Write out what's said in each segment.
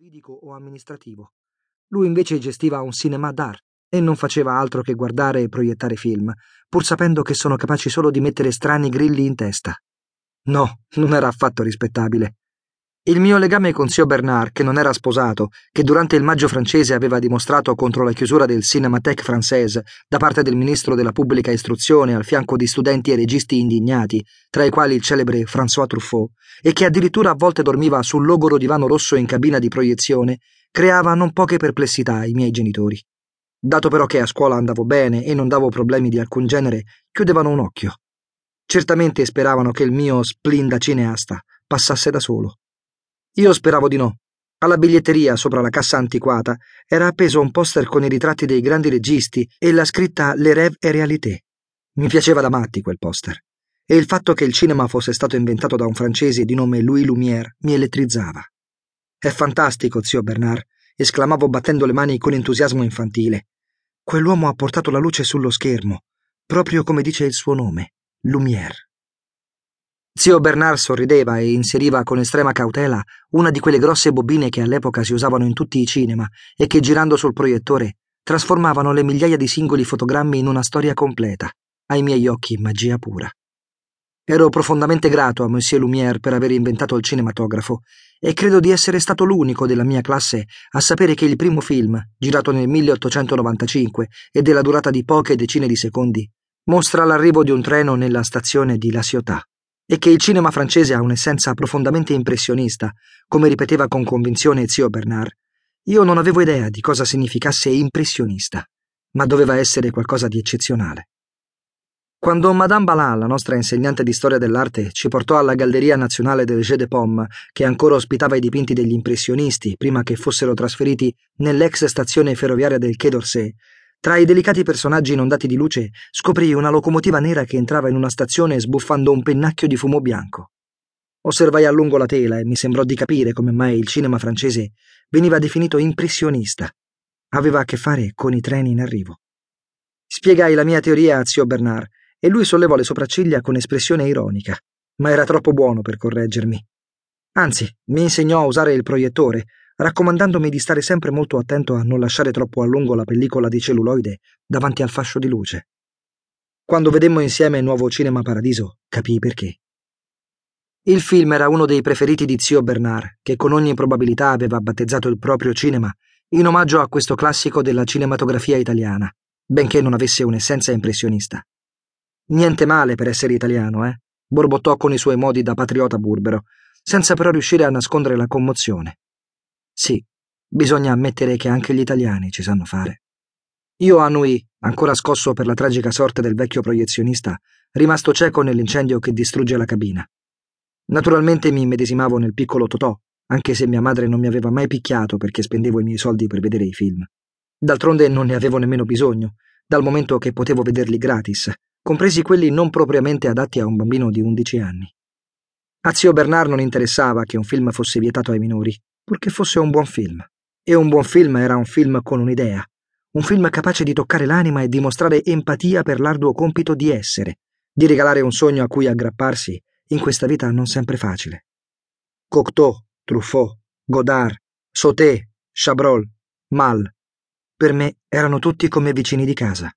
giuridico o amministrativo. Lui invece gestiva un cinema d'art e non faceva altro che guardare e proiettare film, pur sapendo che sono capaci solo di mettere strani grilli in testa. No, non era affatto rispettabile. Il mio legame con zio Bernard, che non era sposato, che durante il maggio francese aveva dimostrato contro la chiusura del Cinémathèque Française da parte del ministro della pubblica istruzione al fianco di studenti e registi indignati, tra i quali il celebre François Truffaut, e che addirittura a volte dormiva sul logoro divano rosso in cabina di proiezione, creava non poche perplessità ai miei genitori. Dato però che a scuola andavo bene e non davo problemi di alcun genere, chiudevano un occhio. Certamente speravano che il mio spleen da cineasta passasse da solo. Io speravo di no. Alla biglietteria, sopra la cassa antiquata, era appeso un poster con i ritratti dei grandi registi e la scritta Le rêve et réalité. Mi piaceva da matti quel poster. E il fatto che il cinema fosse stato inventato da un francese di nome Louis Lumière mi elettrizzava. È fantastico, zio Bernard, esclamavo battendo le mani con entusiasmo infantile. Quell'uomo ha portato la luce sullo schermo, proprio come dice il suo nome, Lumière. Zio Bernard sorrideva e inseriva con estrema cautela una di quelle grosse bobine che all'epoca si usavano in tutti i cinema e che girando sul proiettore trasformavano le migliaia di singoli fotogrammi in una storia completa, ai miei occhi magia pura. Ero profondamente grato a Monsieur Lumière per aver inventato il cinematografo e credo di essere stato l'unico della mia classe a sapere che il primo film, girato nel 1895 e della durata di poche decine di secondi, mostra l'arrivo di un treno nella stazione di La Ciotat e che il cinema francese ha un'essenza profondamente impressionista, come ripeteva con convinzione zio Bernard, io non avevo idea di cosa significasse impressionista, ma doveva essere qualcosa di eccezionale. Quando Madame Balin, la nostra insegnante di storia dell'arte, ci portò alla Galleria Nazionale del Jeu de Pomme, che ancora ospitava i dipinti degli impressionisti prima che fossero trasferiti nell'ex stazione ferroviaria del Quai d'Orsay, tra i delicati personaggi inondati di luce scoprì una locomotiva nera che entrava in una stazione sbuffando un pennacchio di fumo bianco. Osservai a lungo la tela e mi sembrò di capire come mai il cinema francese veniva definito impressionista. Aveva a che fare con i treni in arrivo. Spiegai la mia teoria a zio Bernard e lui sollevò le sopracciglia con espressione ironica, ma era troppo buono per correggermi. Anzi, mi insegnò a usare il proiettore raccomandandomi di stare sempre molto attento a non lasciare troppo a lungo la pellicola di celluloide davanti al fascio di luce. Quando vedemmo insieme nuovo Cinema Paradiso, capii perché. Il film era uno dei preferiti di zio Bernard, che con ogni probabilità aveva battezzato il proprio cinema in omaggio a questo classico della cinematografia italiana, benché non avesse un'essenza impressionista. Niente male per essere italiano, eh? borbottò con i suoi modi da patriota burbero, senza però riuscire a nascondere la commozione. Sì, bisogna ammettere che anche gli italiani ci sanno fare. Io annui, ancora scosso per la tragica sorte del vecchio proiezionista, rimasto cieco nell'incendio che distrugge la cabina. Naturalmente mi immedesimavo nel piccolo Totò, anche se mia madre non mi aveva mai picchiato perché spendevo i miei soldi per vedere i film. D'altronde non ne avevo nemmeno bisogno, dal momento che potevo vederli gratis, compresi quelli non propriamente adatti a un bambino di 11 anni. A zio Bernard non interessava che un film fosse vietato ai minori, purché fosse un buon film. E un buon film era un film con un'idea, un film capace di toccare l'anima e di mostrare empatia per l'arduo compito di essere, di regalare un sogno a cui aggrapparsi in questa vita non sempre facile. Cocteau, Truffaut, Godard, Sauté, Chabrol, Mal, per me erano tutti come vicini di casa.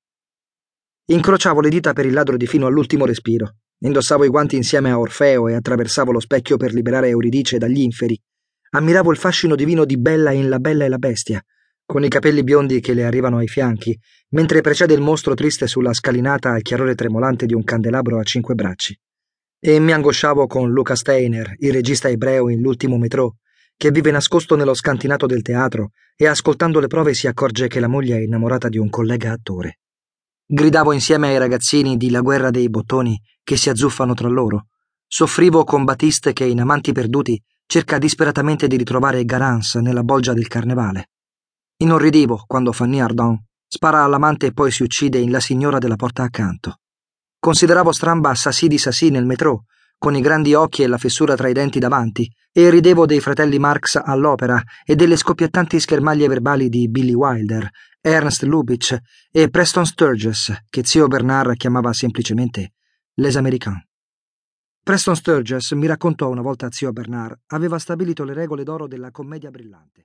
Incrociavo le dita per il ladro di fino all'ultimo respiro, indossavo i guanti insieme a Orfeo e attraversavo lo specchio per liberare Euridice dagli inferi, ammiravo il fascino divino di Bella in La Bella e la Bestia, con i capelli biondi che le arrivano ai fianchi, mentre precede il mostro triste sulla scalinata al chiarore tremolante di un candelabro a cinque bracci. E mi angosciavo con Luca Steiner, il regista ebreo in L'ultimo metro, che vive nascosto nello scantinato del teatro e ascoltando le prove si accorge che la moglie è innamorata di un collega attore. Gridavo insieme ai ragazzini di La guerra dei bottoni che si azzuffano tra loro. Soffrivo con Batiste che in Amanti perduti cerca disperatamente di ritrovare Garance nella bolgia del carnevale. Inorridivo quando Fanny Ardon spara all'amante e poi si uccide in La signora della porta accanto. Consideravo stramba Sassì di Sassì nel metro, con i grandi occhi e la fessura tra i denti davanti, e ridevo dei fratelli Marx all'opera e delle scoppiettanti schermaglie verbali di Billy Wilder, Ernst Lubitsch e Preston Sturges, che zio Bernard chiamava semplicemente Les Américains. Preston Sturges mi raccontò una volta zio Bernard aveva stabilito le regole d'oro della commedia brillante.